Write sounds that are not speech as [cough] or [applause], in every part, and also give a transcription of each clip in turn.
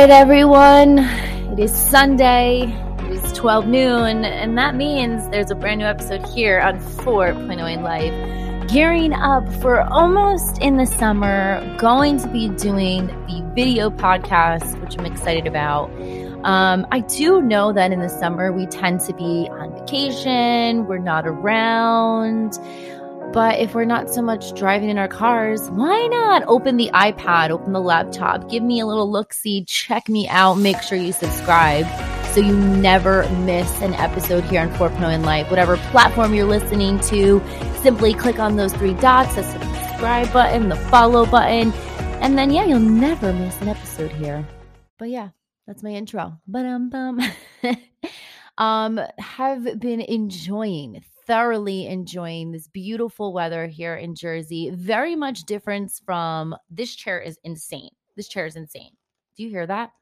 right, everyone. It is Sunday. It is 12 noon, and that means there's a brand new episode here on 4.0 in Life. Gearing up for almost in the summer, going to be doing the video podcast, which I'm excited about. Um, I do know that in the summer we tend to be on vacation, we're not around. But if we're not so much driving in our cars, why not open the iPad, open the laptop, give me a little look see, check me out, make sure you subscribe so you never miss an episode here on 4.0 in Life. Whatever platform you're listening to, simply click on those three dots, the subscribe button, the follow button, and then, yeah, you'll never miss an episode here. But yeah, that's my intro. But um, bum. [laughs] um, have been enjoying thoroughly enjoying this beautiful weather here in Jersey. Very much difference from this chair is insane. This chair is insane. Do you hear that?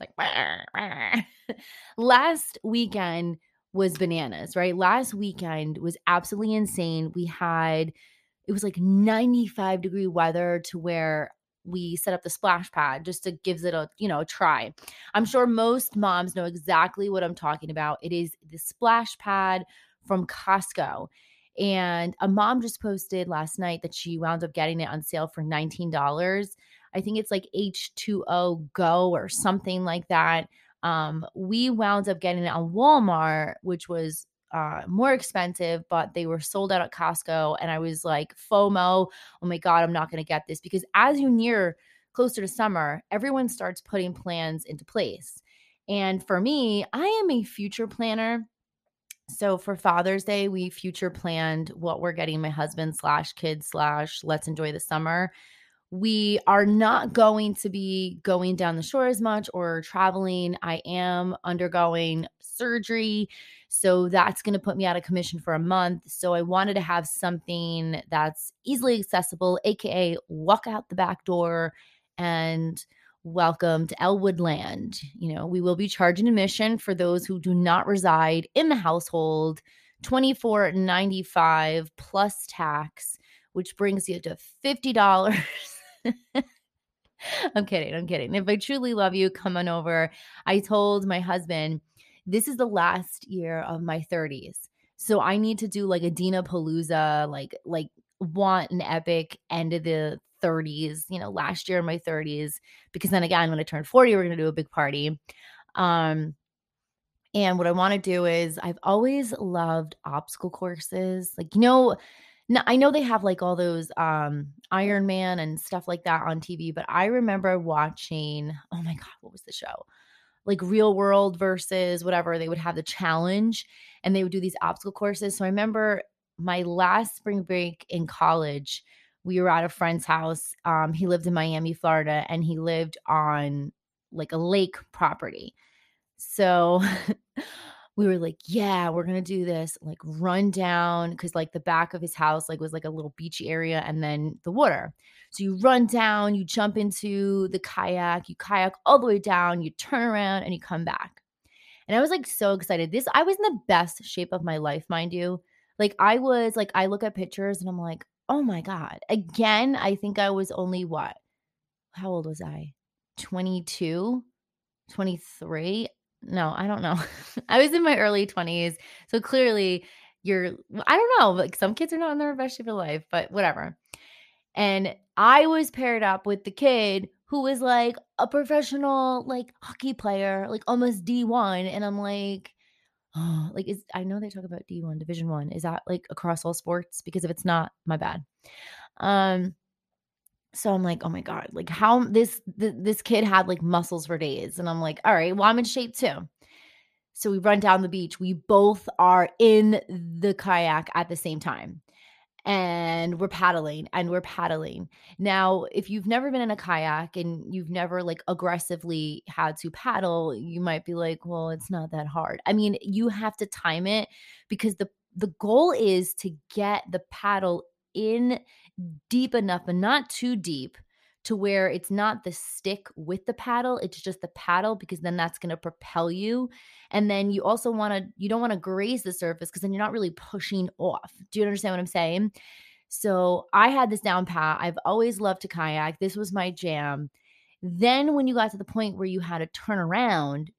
It's like [laughs] last weekend was bananas, right? Last weekend was absolutely insane. We had it was like 95 degree weather to where we set up the splash pad just to gives it a you know a try i'm sure most moms know exactly what i'm talking about it is the splash pad from Costco. And a mom just posted last night that she wound up getting it on sale for $19. I think it's like H2O Go or something like that. Um, we wound up getting it on Walmart, which was uh, more expensive, but they were sold out at Costco. And I was like, FOMO, oh my God, I'm not going to get this. Because as you near closer to summer, everyone starts putting plans into place. And for me, I am a future planner. So for Father's Day, we future planned what we're getting my husband slash kids slash let's enjoy the summer. We are not going to be going down the shore as much or traveling. I am undergoing surgery. So that's going to put me out of commission for a month. So I wanted to have something that's easily accessible, AKA walk out the back door and welcome to Elwood Land. You know, we will be charging admission for those who do not reside in the household, twenty four ninety five plus tax, which brings you to fifty dollars. [laughs] I'm kidding. I'm kidding. If I truly love you, come on over. I told my husband, this is the last year of my 30s. So I need to do like a Dina Palooza, like, like want an epic end of the 30s, you know, last year in my 30s, because then again, when I turned 40, we're going to do a big party. Um, and what I want to do is I've always loved obstacle courses. Like, you know, now, I know they have like all those um Iron Man and stuff like that on TV, but I remember watching, oh my God, what was the show? Like real world versus whatever. They would have the challenge and they would do these obstacle courses. So I remember my last spring break in college, we were at a friend's house. Um, he lived in Miami, Florida, and he lived on like a lake property. So [laughs] we were like, yeah, we're gonna do this. Like run down because like the back of his house like was like a little beachy area and then the water. So you run down, you jump into the kayak, you kayak all the way down, you turn around and you come back. And I was like so excited. This I was in the best shape of my life, mind you. Like I was like I look at pictures and I'm like, oh my God. Again, I think I was only what? How old was I? 22, 23? No, I don't know. [laughs] I was in my early 20s. So clearly, you're, I don't know, like some kids are not in their best shape of life, but whatever. And I was paired up with the kid who was like a professional, like hockey player, like almost D1. And I'm like, oh, [gasps] like is I know they talk about D1 Division 1. Is that like across all sports? Because if it's not, my bad. Um so I'm like, "Oh my god, like how this th- this kid had like muscles for days." And I'm like, "All right, well I'm in shape too." So we run down the beach. We both are in the kayak at the same time and we're paddling and we're paddling. Now, if you've never been in a kayak and you've never like aggressively had to paddle, you might be like, well, it's not that hard. I mean, you have to time it because the the goal is to get the paddle in deep enough but not too deep to where it's not the stick with the paddle, it's just the paddle because then that's going to propel you. And then you also want to, you don't want to graze the surface because then you're not really pushing off. Do you understand what I'm saying? So I had this down pat. I've always loved to kayak. This was my jam. Then, when you got to the point where you had to turn around,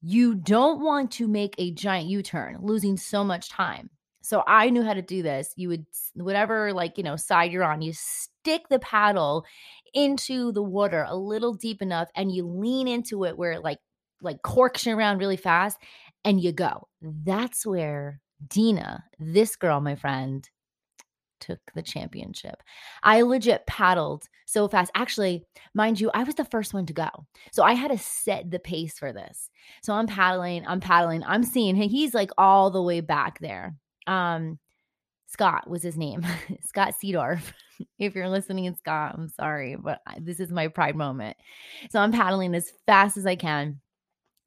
you don't want to make a giant U turn, losing so much time. So I knew how to do this. You would, whatever, like, you know, side you're on, you stick the paddle into the water a little deep enough and you lean into it where it like, like corks around really fast and you go. That's where Dina, this girl, my friend, took the championship. I legit paddled so fast. Actually, mind you, I was the first one to go. So I had to set the pace for this. So I'm paddling, I'm paddling, I'm seeing. He's like all the way back there. Um, Scott was his name, [laughs] Scott Seedorf. [laughs] if you're listening in Scott, I'm sorry, but this is my pride moment. So I'm paddling as fast as I can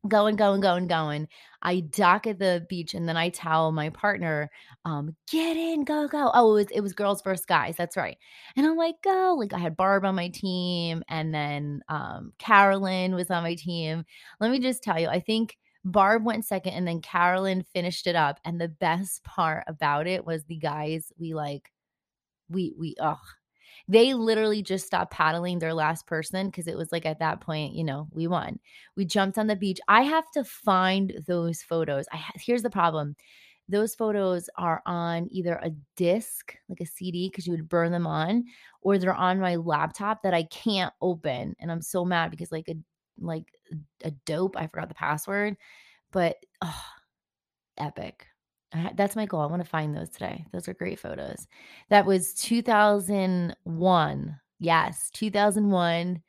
going, going, going, going. I dock at the beach and then I tell my partner, um, get in, go, go. Oh, it was it was girls versus guys. That's right. And I'm like, go. Like I had Barb on my team and then um Carolyn was on my team. Let me just tell you, I think Barb went second and then Carolyn finished it up. And the best [laughs] part about it was the guys we like we we oh they literally just stopped paddling their last person because it was like at that point, you know, we won. We jumped on the beach. I have to find those photos. I here's the problem. Those photos are on either a disc, like a CD, because you would burn them on, or they're on my laptop that I can't open. And I'm so mad because like a like a dope, I forgot the password, but oh, epic that's my goal. I want to find those today. Those are great photos. That was 2001. Yes, 2001,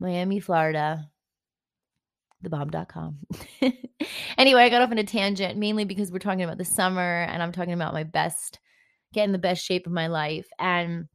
Miami, Florida. Thebomb.com. [laughs] anyway, I got off on a tangent mainly because we're talking about the summer and I'm talking about my best, getting the best shape of my life. And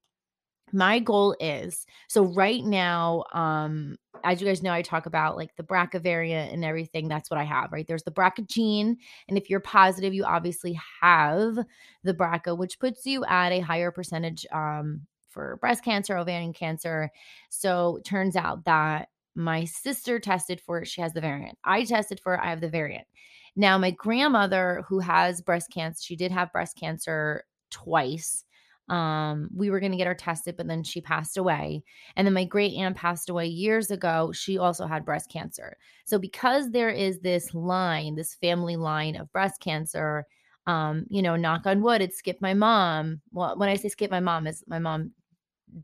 my goal is so right now um as you guys know i talk about like the brca variant and everything that's what i have right? There's the brca gene and if you're positive you obviously have the brca which puts you at a higher percentage um for breast cancer ovarian cancer. So turns out that my sister tested for it she has the variant. I tested for it i have the variant. Now my grandmother who has breast cancer she did have breast cancer twice um we were going to get her tested but then she passed away and then my great aunt passed away years ago she also had breast cancer. So because there is this line this family line of breast cancer um you know knock on wood it skipped my mom. Well when i say skip my mom is my mom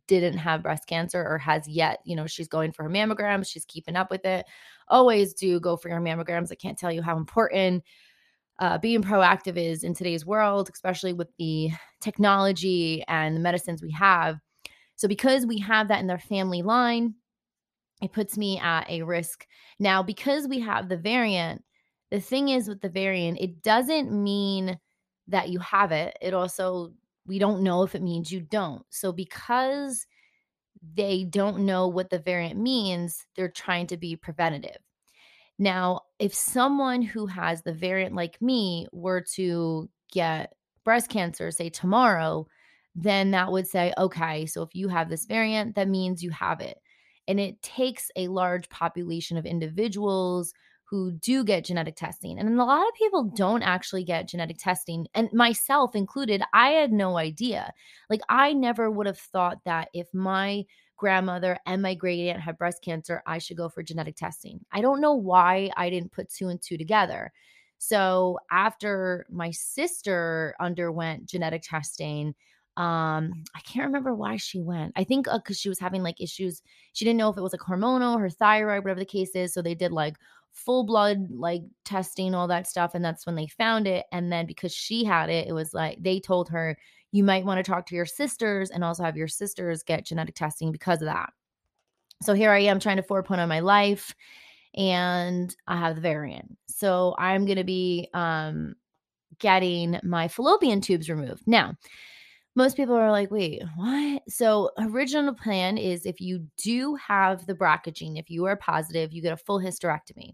didn't have breast cancer or has yet you know she's going for her mammograms she's keeping up with it. Always do go for your mammograms i can't tell you how important uh, being proactive is in today's world, especially with the technology and the medicines we have. So, because we have that in their family line, it puts me at a risk. Now, because we have the variant, the thing is with the variant, it doesn't mean that you have it. It also, we don't know if it means you don't. So, because they don't know what the variant means, they're trying to be preventative. Now, if someone who has the variant like me were to get breast cancer, say tomorrow, then that would say, okay, so if you have this variant, that means you have it. And it takes a large population of individuals who do get genetic testing. And a lot of people don't actually get genetic testing, and myself included, I had no idea. Like, I never would have thought that if my grandmother and my great aunt had breast cancer, I should go for genetic testing. I don't know why I didn't put two and two together. So after my sister underwent genetic testing, um, I can't remember why she went. I think because uh, she was having like issues. She didn't know if it was like hormonal, her thyroid, whatever the case is. So they did like full blood like testing, all that stuff, and that's when they found it. And then because she had it, it was like they told her you might want to talk to your sisters and also have your sisters get genetic testing because of that. So here I am trying to 4.0 my life and I have the variant. So I'm going to be um, getting my fallopian tubes removed. Now, most people are like, wait, what? So, original plan is if you do have the BRCA gene, if you are positive, you get a full hysterectomy.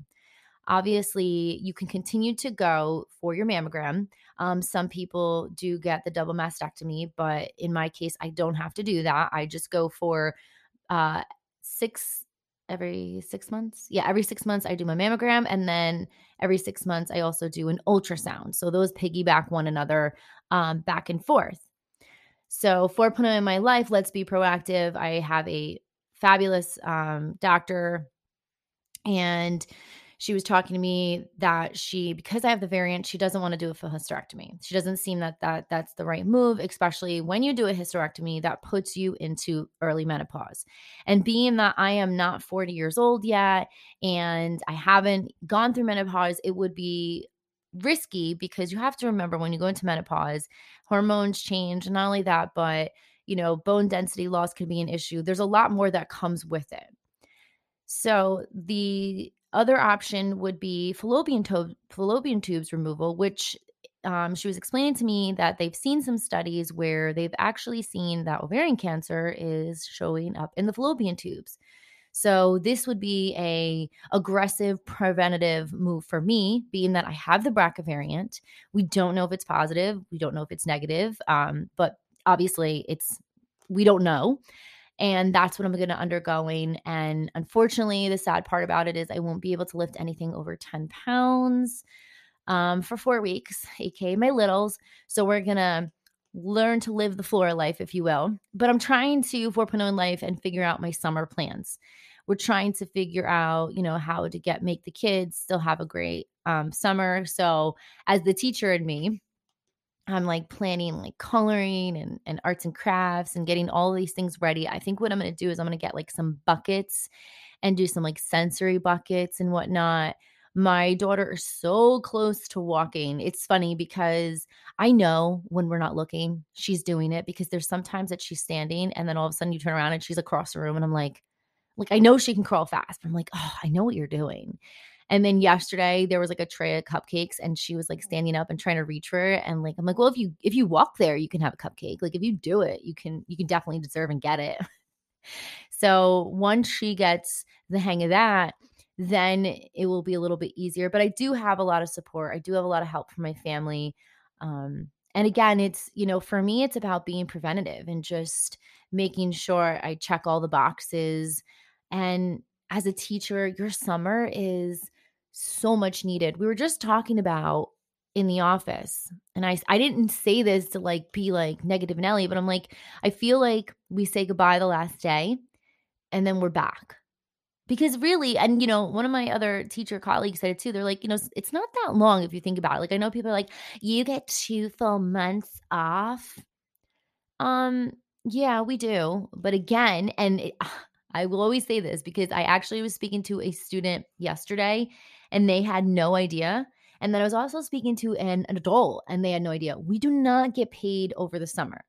Obviously, you can continue to go for your mammogram. Um, some people do get the double mastectomy, but in my case, I don't have to do that. I just go for uh, six every six months. Yeah, every six months I do my mammogram, and then every six months I also do an ultrasound. So those piggyback one another um, back and forth. So 4.0 in my life, let's be proactive. I have a fabulous um, doctor. And she was talking to me that she because I have the variant, she doesn't want to do a full hysterectomy. She doesn't seem that that that's the right move, especially when you do a hysterectomy that puts you into early menopause. And being that I am not 40 years old yet and I haven't gone through menopause, it would be risky because you have to remember when you go into menopause, hormones change, not only that, but you know, bone density loss can be an issue. There's a lot more that comes with it. So the other option would be fallopian, to- fallopian tubes removal, which um, she was explaining to me that they've seen some studies where they've actually seen that ovarian cancer is showing up in the fallopian tubes. So this would be a aggressive preventative move for me, being that I have the BRCA variant. We don't know if it's positive. We don't know if it's negative. Um, but obviously, it's we don't know and that's what I'm going to undergoing. And unfortunately, the sad part about it is I won't be able to lift anything over 10 pounds um, for four weeks, aka my littles. So we're gonna learn to live the floor life, if you will. But I'm trying to 4.0 in life and figure out my summer plans. We're trying to figure out, you know, how to get make the kids still have a great um, summer. So as the teacher in me, I'm like planning like coloring and, and arts and crafts and getting all these things ready. I think what I'm going to do is I'm going to get like some buckets and do some like sensory buckets and whatnot. My daughter is so close to walking. It's funny because I know when we're not looking, she's doing it because there's sometimes that she's standing and then all of a sudden you turn around and she's across the room and I'm like, like I know she can crawl fast, I'm like, oh, I know what you're doing. And then yesterday there was like a tray of cupcakes and she was like standing up and trying to reach for it. And like I'm like, well, if you if you walk there, you can have a cupcake. Like if you do it, you can you can definitely deserve and get it. [laughs] so once she gets the hang of that, then it will be a little bit easier. But I do have a lot of support. I do have a lot of help from my family. Um, and again, it's, you know, for me, it's about being preventative and just making sure I check all the boxes. And as a teacher, your summer is so much needed. We were just talking about in the office. And I I didn't say this to like be like negative Nelly, but I'm like I feel like we say goodbye the last day and then we're back. Because really, and you know, one of my other teacher colleagues said it too. They're like, you know, it's not that long if you think about it. Like I know people are like, you get two full months off. Um, yeah, we do. But again, and it, [sighs] I will always say this because I actually was speaking to a student yesterday and they had no idea. And then I was also speaking to an, adult and they had no idea. We do not get paid over the summer.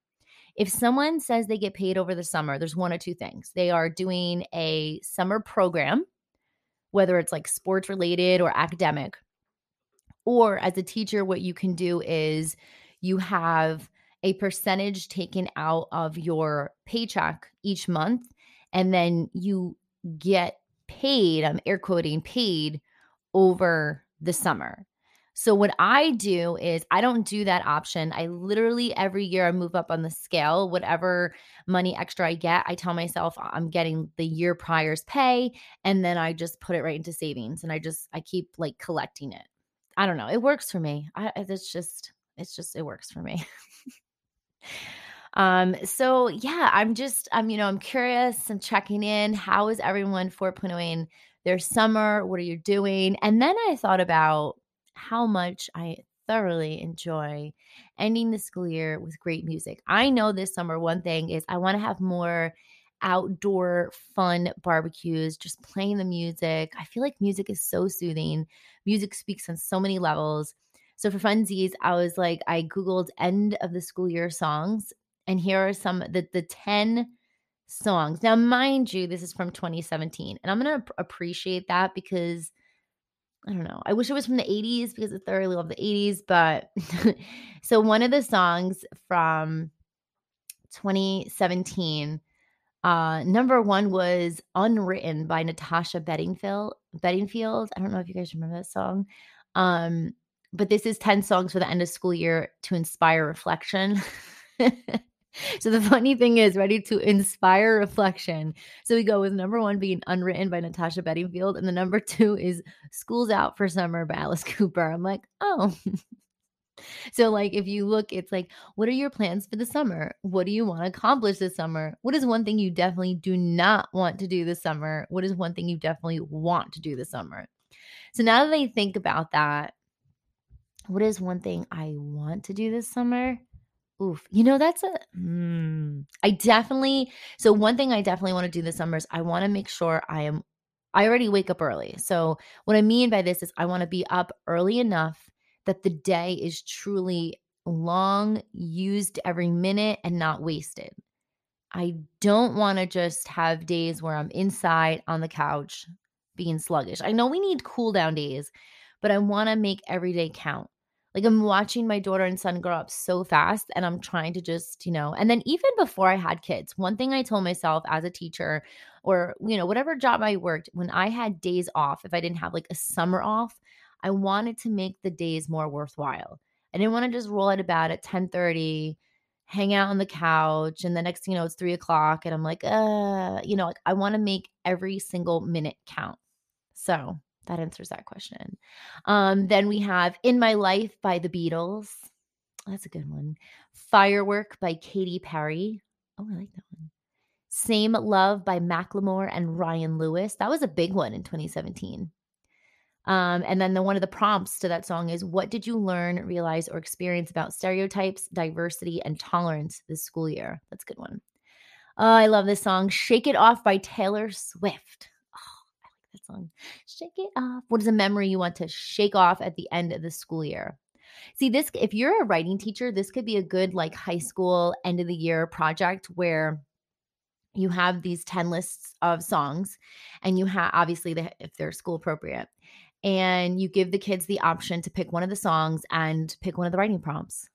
If someone says they get paid over the summer, there's one or two things. They are doing a summer program, whether it's like sports related or academic. Or as a teacher, what you can do is you have a percentage taken out of your paycheck each month, and then you get paid, I'm air quoting paid over the summer. So what I do is I don't do that option. I literally every year I move up on the scale. Whatever money extra I get, I tell myself I'm getting the year prior's pay and then I just put it right into savings and I just I keep like collecting it. I don't know. It works for me. I it's just it's just it works for me. [laughs] um so yeah, I'm just I'm you know, I'm curious I'm checking in. How is everyone 4.0 their summer. What are you doing? And then I thought about how much I thoroughly enjoy ending the school year with great music. I know this summer, one thing is I want to have more outdoor fun barbecues, just playing the music. I feel like music is so soothing. Music speaks on so many levels. So for funsies, I was like, I Googled end of the school year songs, and here are some the the 10 songs. Now, mind you, this is from 2017, and I'm going to appreciate that because I don't know. I wish it was from the 80s because I thoroughly love the 80s. But [laughs] so one of the songs from 2017, uh, number one was Unwritten by Natasha Bedingfield. Bedingfield. I don't know if you guys remember that song. Um, but this is 10 songs for the end of school year to inspire reflection. [laughs] So the [laughs] funny thing is, ready to inspire reflection. So we go with number one being Unwritten by Natasha Bedingfield, and the number two is School's Out for Summer by Alice [laughs] Cooper. I'm like, oh. [laughs] so, like, if you look, it's like, what are your plans for the summer? What do you want to accomplish this summer? What is one thing you definitely do not want to do this summer? What is one thing you definitely want to do this summer? So, now that I think about that, what is one thing I want to do this summer? Oof, you know, that's a, mm, I definitely, so one thing I definitely want to do this summer is I want to make sure I am, I already wake up early. So, what I mean by this is I want to be up early enough that the day is truly long, used every minute, and not wasted. I don't want to just have days where I'm inside on the couch being sluggish. I know we need cool down days, but I want to make every day count. Like I'm watching my daughter and son grow up so fast, and I'm trying to just, you know, and then even before I had kids, one thing I told myself as a teacher or, you know, whatever job I worked, when I had days off, if I didn't have like a summer off, I wanted to make the days more worthwhile. I didn't want to just roll out of bed at 10 30, hang out on the couch, and the next thing you know, it's three o'clock, and I'm like, uh, you know, like I want to make every single minute count. So that answers that question. Um, then we have In My Life by the Beatles. That's a good one. Firework by Katy Perry. Oh, I like that one. Same Love by Macklemore and Ryan Lewis. That was a big one in 2017. Um, and then the one of the prompts to that song is what did you learn, realize, or experience about stereotypes, diversity, and tolerance this school year? That's a good one. Oh, I love this song. Shake It Off by Taylor Swift that song. Shake it off. What is a memory you want to shake off at the end of the school year? See, this, if you're a writing teacher, this could be a good like high school end of the year project where you have these 10 lists of songs and you have obviously the, if they're school appropriate and you give the kids the option to pick one of the songs and pick one of the writing prompts.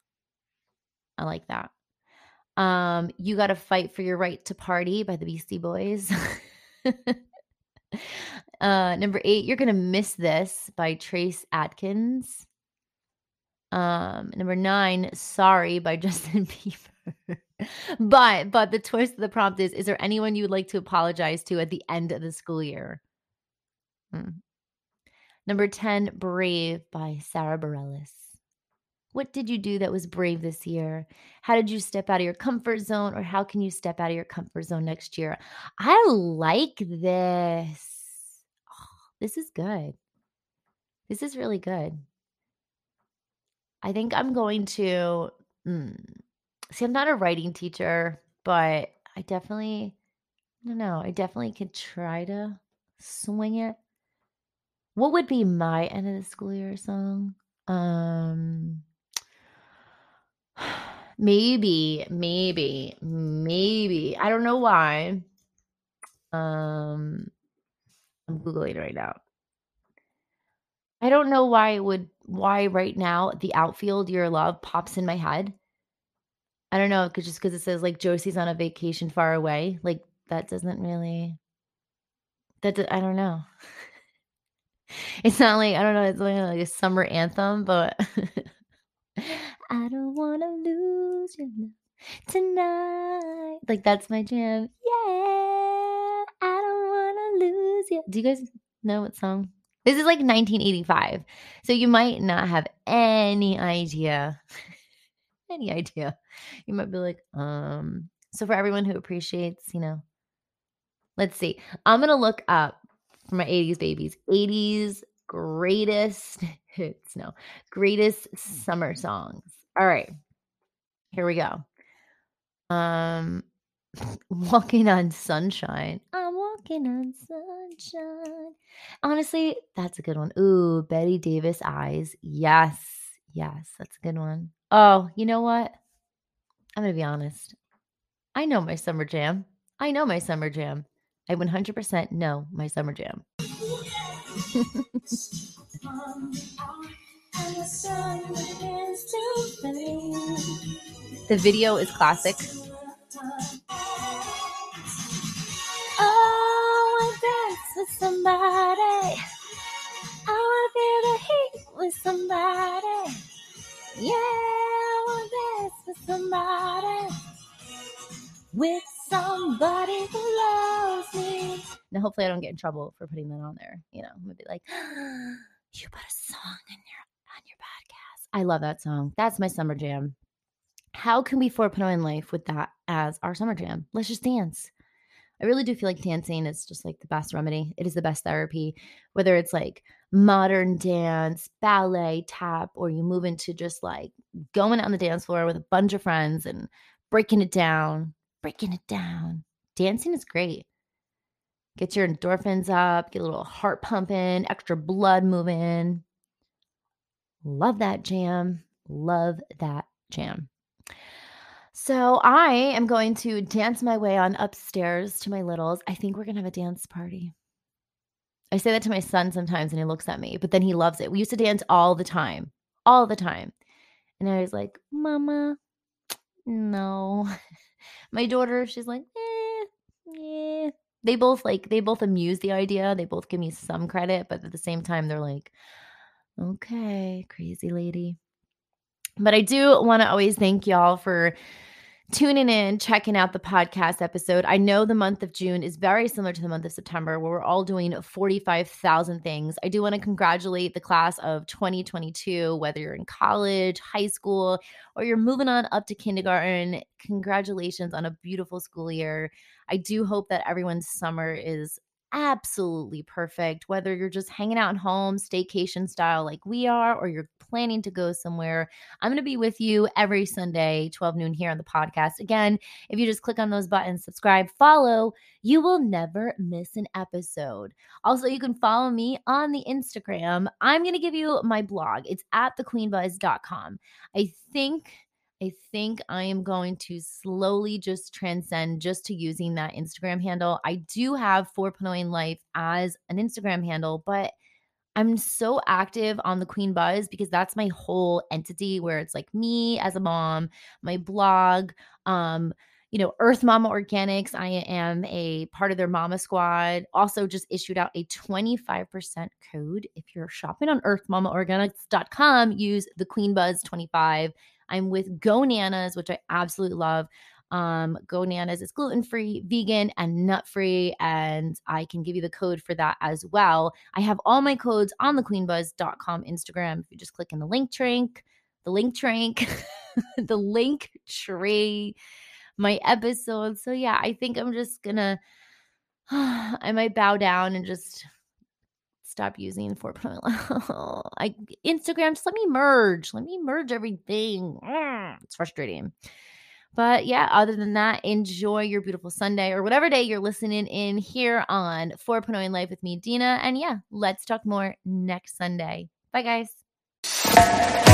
I like that. Um, you got to fight for your right to party by the Beastie Boys. [laughs] Uh, number eight, You're Gonna Miss This by Trace Adkins. Um, number nine, Sorry by [laughs] Justin Bieber. but but the twist of the prompt is Is there anyone you would like to apologize to at the end of the school year? Hmm. Number 10, Brave by Sara Bareilles. What did you do that was brave this year? How did you step out of your comfort zone, or how can you step out of your comfort zone next year? I like this. [sighs] This is good. This is really good. I think I'm going to mm, see. I'm not a writing teacher, but I definitely, I don't know. I definitely could try to swing it. What would be my end of the school year song? Um, maybe, maybe, maybe. I don't know why. Um, I'm Googling right now. I don't know why it would why right now the outfield your love pops in my head. I don't know, cause just because it says like Josie's on a vacation far away. Like that doesn't really that I don't know. [laughs] it's not like I don't know, it's like, like a summer anthem, but [laughs] I don't wanna lose your love tonight. Like that's my jam. Yeah, I don't wanna lose you. Do you guys know what song? This is like 1985. So you might not have any idea. [laughs] any idea. You might be like, um, so for everyone who appreciates, you know, let's see. I'm to look up for my 80s babies, 80s greatest [laughs] no, greatest summer songs. All right. Here we go. Um [laughs] Walking on Sunshine. I'm walking on sunshine. Honestly, that's a good one. Ooh, Bette Davis Eyes. Yes. Yes, that's a good one. Oh, you know what? I'm going to be honest. I know my summer jam. I know my summer jam. I 100% know my summer jam. The video is classic. Oh, I dance with somebody. I feel the heat with somebody. Yeah, I want dance with somebody. With somebody who loves me. Now, hopefully, I don't get in trouble for putting that on there. You know, I'm gonna be like, [gasps] you put a song in your on your podcast. I love that song. That's my summer jam. How can we 4.0 in life with that as our summer jam? Let's just dance. I really do feel like dancing is just like the best remedy. It is the best therapy, whether it's like modern dance, ballet, tap, or you move into just like going on the dance floor with a bunch of friends and breaking it down, breaking it down. Dancing is great. Get your endorphins up, get a little heart pumping, extra blood moving. Love that jam. Love that jam. So I am going to dance my way on upstairs to my littles. I think we're going to have a dance party. I say that to my son sometimes and he looks at me, but then he loves it. We used to dance all the time, all the time. And I was like, Mama, no. [laughs] my daughter, she's like, eh. They both like, they both amuse the idea. They both give me some credit, but at the same time, they're like, okay, crazy lady. But I do want to always thank y'all for tuning in, checking out the podcast episode. I know the month of June is very similar to the month of September, where we're all doing 45,000 things. I do want to congratulate the class of 2022, whether you're in college, high school, or you're moving on up to kindergarten. Congratulations on a beautiful school year. I do hope that everyone's summer is absolutely perfect, whether you're just hanging out at home, staycation style like we are, or you're planning to go somewhere. I'm going to be with you every Sunday, 12 noon here on the podcast. Again, if you just click on those buttons, subscribe, follow, you will never miss an episode. Also, you can follow me on the Instagram. I'm going to give you my blog. It's at thequeenbuzz.com. I think I think I am going to slowly just transcend just to using that Instagram handle. I do have 4.0 in life as an Instagram handle, but I'm so active on the Queen Buzz because that's my whole entity where it's like me as a mom, my blog, um, you know, Earth Mama Organics. I am a part of their Mama Squad. Also, just issued out a 25% code. If you're shopping on earthmamaorganics.com, use the Queen Buzz 25 I'm with Go Nanas, which I absolutely love. Um, Go Nanas is gluten free, vegan, and nut free. And I can give you the code for that as well. I have all my codes on the queenbuzz.com Instagram. If you just click in the link trink, the link trink, [laughs] the link tree, my episode. So yeah, I think I'm just gonna, [sighs] I might bow down and just stop using 4.0. [laughs] I Instagram, just let me merge. Let me merge everything. Mm, it's frustrating. But yeah, other than that, enjoy your beautiful Sunday or whatever day you're listening in here on 4.0 in Life with me, Dina. And yeah, let's talk more next Sunday. Bye, guys.